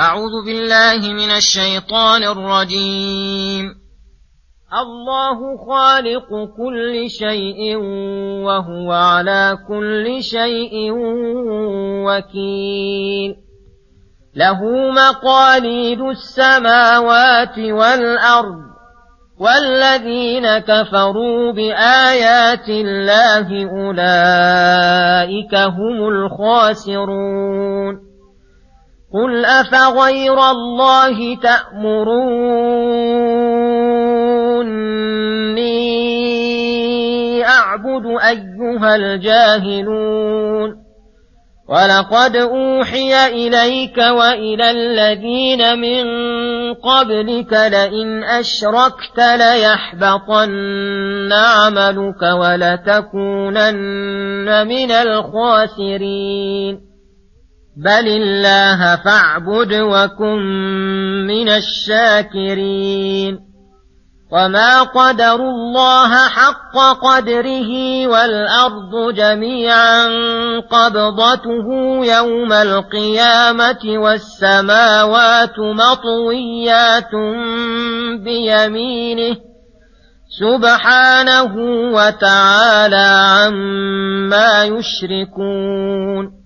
أعوذ بالله من الشيطان الرجيم. الله خالق كل شيء وهو على كل شيء وكيل. له مقاليد السماوات والأرض والذين كفروا بآيات الله أولئك هم الخاسرون. قل أفغير الله تأمروني أعبد أيها الجاهلون ولقد أوحي إليك وإلى الذين من قبلك لئن أشركت ليحبطن عملك ولتكونن من الخاسرين بل الله فاعبد وكن من الشاكرين وما قدروا الله حق قدره والأرض جميعا قبضته يوم القيامة والسماوات مطويات بيمينه سبحانه وتعالى عما يشركون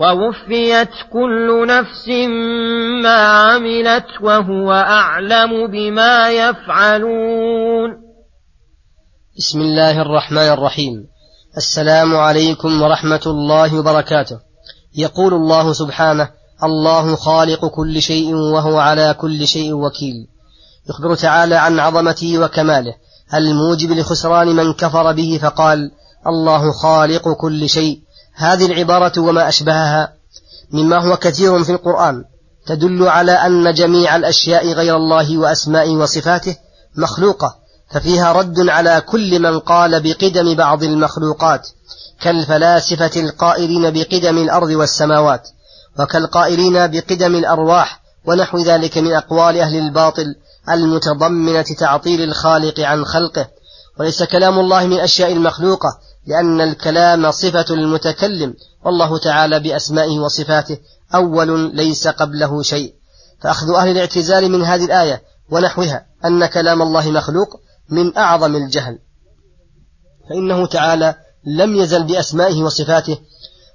ووفيت كل نفس ما عملت وهو أعلم بما يفعلون. بسم الله الرحمن الرحيم. السلام عليكم ورحمة الله وبركاته. يقول الله سبحانه الله خالق كل شيء وهو على كل شيء وكيل يخبر تعالى عن عظمته وكماله. الموجب لخسران من كفر به فقال الله خالق كل شيء هذه العبارة وما أشبهها مما هو كثير في القرآن تدل على أن جميع الأشياء غير الله وأسمائه وصفاته مخلوقة ففيها رد على كل من قال بقدم بعض المخلوقات كالفلاسفة القائلين بقدم الأرض والسماوات وكالقائلين بقدم الأرواح ونحو ذلك من أقوال أهل الباطل المتضمنة تعطيل الخالق عن خلقه. وليس كلام الله من أشياء المخلوقة لأن الكلام صفة المتكلم والله تعالى بأسمائه وصفاته أول ليس قبله شيء. فأخذ أهل الاعتزال من هذه الآية ونحوها أن كلام الله مخلوق من أعظم الجهل. فإنه تعالى لم يزل بأسمائه وصفاته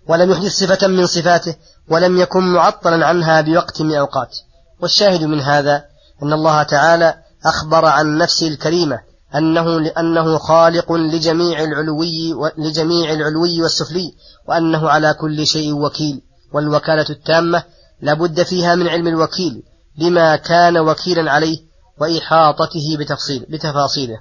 ولم يحدث صفة من صفاته ولم يكن معطلا عنها بوقت من أوقات. والشاهد من هذا أن الله تعالى أخبر عن نفسه الكريمة أنه لأنه خالق لجميع العلوي لجميع العلوي والسفلي وأنه على كل شيء وكيل. والوكالة التامة لابد فيها من علم الوكيل بما كان وكيلا عليه وإحاطته بتفصيل بتفاصيله.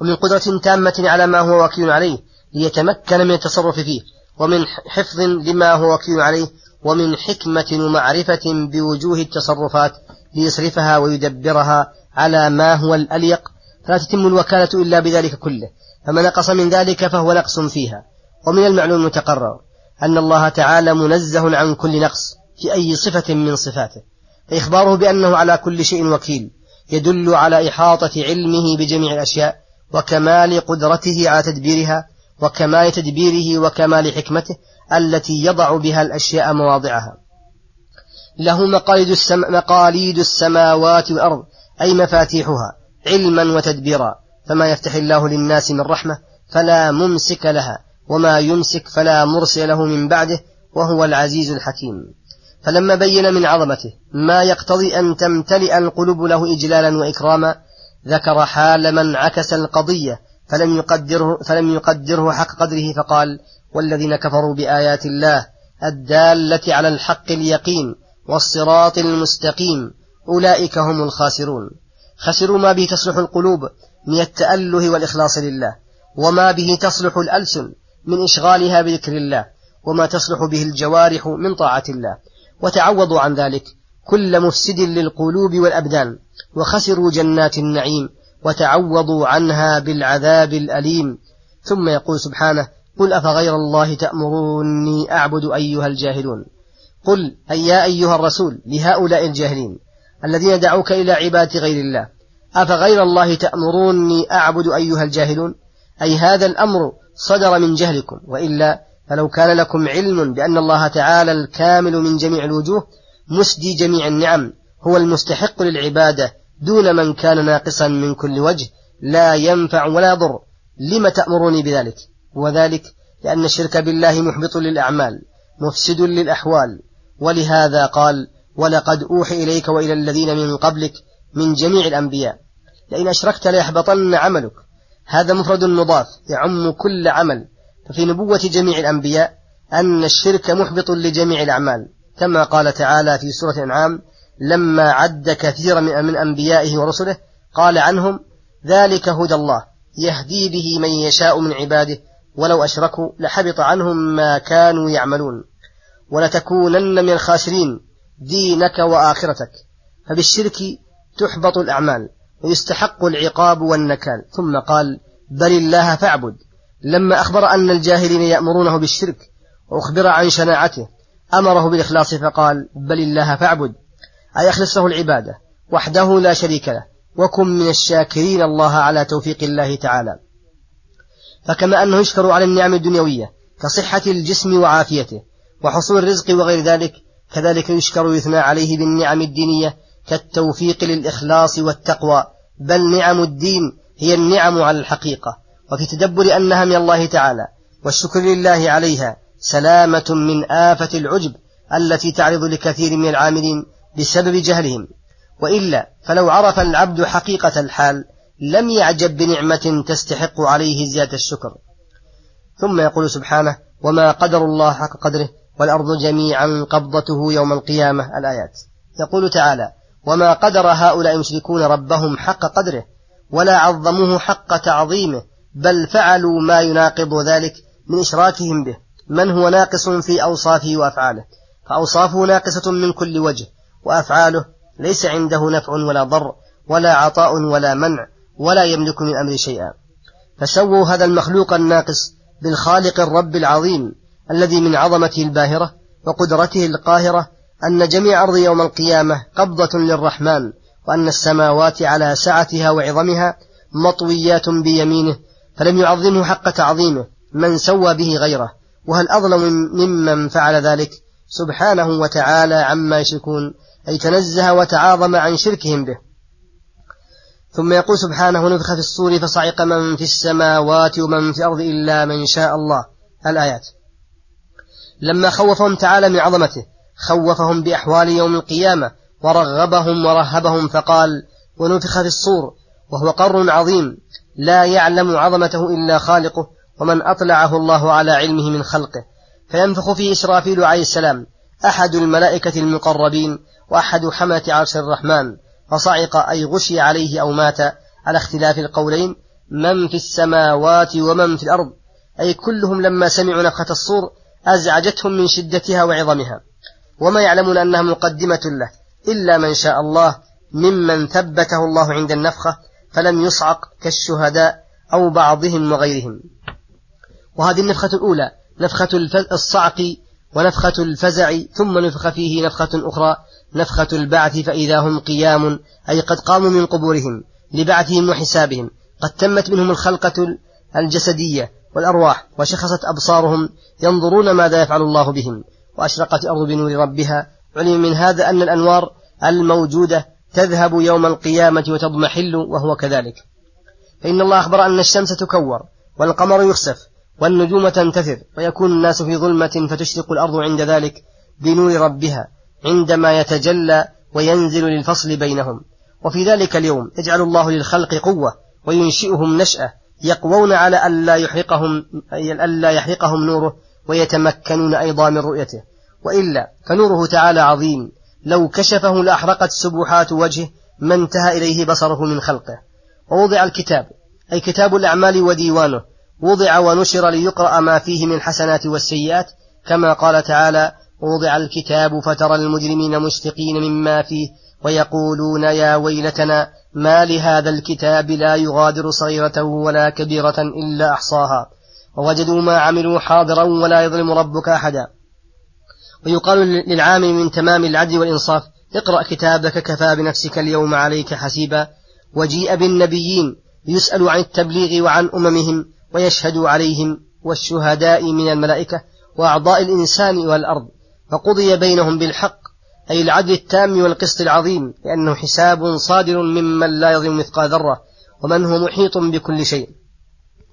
ومن قدرة تامة على ما هو وكيل عليه ليتمكن من التصرف فيه ومن حفظ لما هو وكيل عليه ومن حكمة ومعرفة بوجوه التصرفات ليصرفها ويدبرها على ما هو الأليق فلا تتم الوكالة إلا بذلك كله فما نقص من ذلك فهو نقص فيها ومن المعلوم المتقرر أن الله تعالى منزه عن كل نقص في أي صفة من صفاته فإخباره بأنه على كل شيء وكيل يدل على إحاطة علمه بجميع الأشياء وكمال قدرته على تدبيرها وكمال تدبيره وكمال حكمته التي يضع بها الأشياء مواضعها له مقاليد. مقاليد السماوات والأرض أي مفاتيحها علما وتدبيرا فما يفتح الله للناس من رحمة فلا ممسك لها وما يمسك فلا مرسل له من بعده وهو العزيز الحكيم. فلما بين من عظمته ما يقتضي أن تمتلئ القلوب له إجلالا وإكراما ذكر حال من عكس القضية فلم يقدره, فلم يقدره حق قدره فقال والذين كفروا بآيات الله الدالة على الحق اليقين والصراط المستقيم أولئك هم الخاسرون. خسروا ما به تصلح القلوب من التأله والإخلاص لله وما به تصلح الألسن من إشغالها بذكر الله وما تصلح به الجوارح من طاعة الله. وتعوضوا عن ذلك كل مفسد للقلوب والأبدان وخسروا جنات النعيم وتعوضوا عنها بالعذاب الأليم. ثم يقول سبحانه قل أفغير الله تأمروني أعبد أيها الجاهلون؟ قل أي يا أيها الرسول لهؤلاء الجاهلين الذين دعوك إلى عبادة غير الله. أفغير الله تأمروني أعبد أيها الجاهلون؟ أي هذا الأمر صدر من جهلكم. وإلا فلو كان لكم علم بأن الله تعالى الكامل من جميع الوجوه مسدي جميع النعم هو المستحق للعبادة دون من كان ناقصا من كل وجه لا ينفع ولا يضر لم تأمروني بذلك؟ وذلك لأن الشرك بالله محبط للأعمال مفسد للأحوال. ولهذا قال ولقد أوحي إليك وإلى الذين من قبلك من جميع الأنبياء. لئن أشركت ليحبطن عملك. هذا مفرد مضاف يعم كل عمل. ففي نبوة جميع الأنبياء أن الشرك محبط لجميع الأعمال. كما قال تعالى في سورة الأنعام لما عد كثيرا من أنبيائه ورسله قال عنهم ذلك هدى الله يهدي به من يشاء من عباده ولو أشركوا لحبط عنهم ما كانوا يعملون. ولتكونن من الخاسرين. دينك وآخرتك. فبالشرك تحبط الأعمال ويستحق العقاب والنكال. ثم قال بل الله فاعبد. لما أخبر أن الجاهلين يأمرونه بالشرك وأخبر عن شناعته أمره بالإخلاص فقال بل الله فاعبد. أي أخلص له العبادة. وحده لا شريك له. وكن من الشاكرين الله على توفيق الله تعالى. فكما أنه يشكر على النعم الدنيوية كصحة الجسم وعافيته وحصول الرزق وغير ذلك كذلك يشكر ويثنى عليه بالنعم الدينية كالتوفيق للإخلاص والتقوى بل نعم الدين هي النعم على الحقيقة وفي تدبر أنها من الله تعالى والشكر لله عليها سلامة من آفة العجب التي تعرض لكثير من العاملين بسبب جهلهم. وإلا فلو عرف العبد حقيقة الحال لم يعجب بنعمة تستحق عليه زيادة الشكر. ثم يقول سبحانه وما قدر الله حق قدره والأرض جميعا قبضته يوم القيامة الآيات. يقول تعالى وما قدر هؤلاء المشركون ربهم حق قدره ولا عظموه حق تعظيمه بل فعلوا ما يناقض ذلك من إشراكهم به. من هو ناقص في أوصافه وأفعاله؟ فأوصافه ناقصة من كل وجه وأفعاله ليس عنده نفع ولا ضر ولا عطاء ولا منع ولا يملك من أمر شيئا. فسووا هذا المخلوق الناقص بالخالق الرب العظيم. الذي من عظمته الباهرة وقدرته القاهرة أن جميع أرض يوم القيامة قبضة للرحمن وأن السماوات على سعتها وعظمها مطويات بيمينه فلم يعظمه حق تعظيمه من سوى به غيره. وهل أظلم ممن فعل ذلك؟ سبحانه وتعالى عما يشركون أي تنزه وتعاظم عن شركهم به. ثم يقول سبحانه نفخ في الصور فصعق من في السماوات ومن في الأرض إلا من شاء الله. الآيات. لما خوفهم تعالى من عظمته. خوفهم بأحوال يوم القيامة ورغبهم ورهبهم فقال ونفخ في الصور وهو قر عظيم لا يعلم عظمته إلا خالقه ومن أطلعه الله على علمه من خلقه. فينفخ فيه إسرافيل عليه السلام أحد الملائكة المقربين وأحد حملة عرش الرحمن فصعق أي غشي عليه أو مات على اختلاف القولين من في السماوات ومن في الأرض؟ أي كلهم لما سمعوا نفخة الصور أزعجتهم من شدتها وعظمها. وما يعلمون أنها مقدمة له إلا من شاء الله ممن ثبته الله عند النفخة فلم يصعق كالشهداء أو بعضهم وغيرهم. وهذه النفخة الأولى نفخة الصعق ونفخة الفزع ثم نفخ فيه نفخة أخرى نفخة البعث فإذا هم قيام أي قد قاموا من قبورهم لبعثهم وحسابهم. قد تمت منهم الخلقة الجسدية والأرواح وشخصت أبصارهم ينظرون ماذا يفعل الله بهم وأشرقت الأرض بنور ربها. علم من هذا أن الأنوار الموجودة تذهب يوم القيامة وتضمحل وهو كذلك. فإن الله أخبر أن الشمس تكور والقمر يخسف والنجوم تنتثر ويكون الناس في ظلمة فتشرق الأرض عند ذلك بنور ربها عندما يتجلى وينزل للفصل بينهم. وفي ذلك اليوم يجعل الله للخلق قوة وينشئهم نشأة يقوون على ألا يحرقهم ألا يحرقهم نوره ويتمكنون أيضا من رؤيته. وإلا فنوره تعالى عظيم. لو كشفه لأحرقت سبحات وجهه ما انتهى إليه بصره من خلقه. ووضع الكتاب أي كتاب الأعمال وديوانه. وضع ونشر ليقرأ ما فيه من الحسنات والسيئات. كما قال تعالى ووضع الكتاب فترى المجرمين مشفقين مما فيه ويقولون يا ويلتنا ما لهذا الكتاب لا يغادر صغيرة ولا كبيرة إلا أحصاها. ووجدوا ما عملوا حاضرا ولا يظلم ربك أحدا. ويقال للعامل من تمام العدل والإنصاف اقرأ كتابك كفى بنفسك اليوم عليك حسيبا. وجيء بالنبيين يسأل عن التبليغ وعن أممهم ويشهد عليهم والشهداء من الملائكة وأعضاء الإنسان والأرض. فقضي بينهم بالحق أي العدل التام والقسط العظيم لأنه حساب صادر ممن لا يظلم مثقال ذرة ومن هو محيط بكل شيء.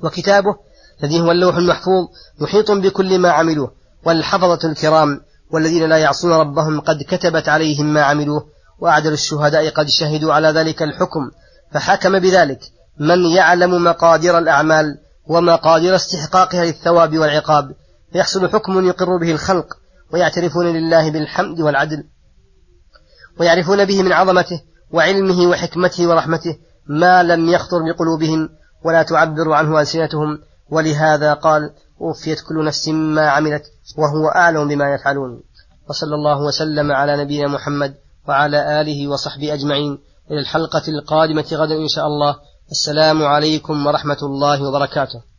وكتابه الذي هو اللوح المحفوظ محيط بكل ما عملوه والحفظة الكرام والذين لا يعصون ربهم قد كتبت عليهم ما عملوه وأعدل الشهداء قد شهدوا على ذلك الحكم. فحكم بذلك من يعلم مقادير الأعمال ومقادير استحقاقها للثواب والعقاب. فيحصل حكم يقر به الخلق ويعترفون لله بالحمد والعدل. ويعرفون به من عظمته وعلمه وحكمته ورحمته ما لم يخطر بقلوبهم ولا تعبر عنه ألسنتهم. ولهذا قال وفيت كل نفس ما عملت وهو أعلم بما يفعلون. وصلى الله وسلم على نبينا محمد وعلى آله وصحبه أجمعين. إلى الحلقة القادمة غدا إن شاء الله. السلام عليكم ورحمة الله وبركاته.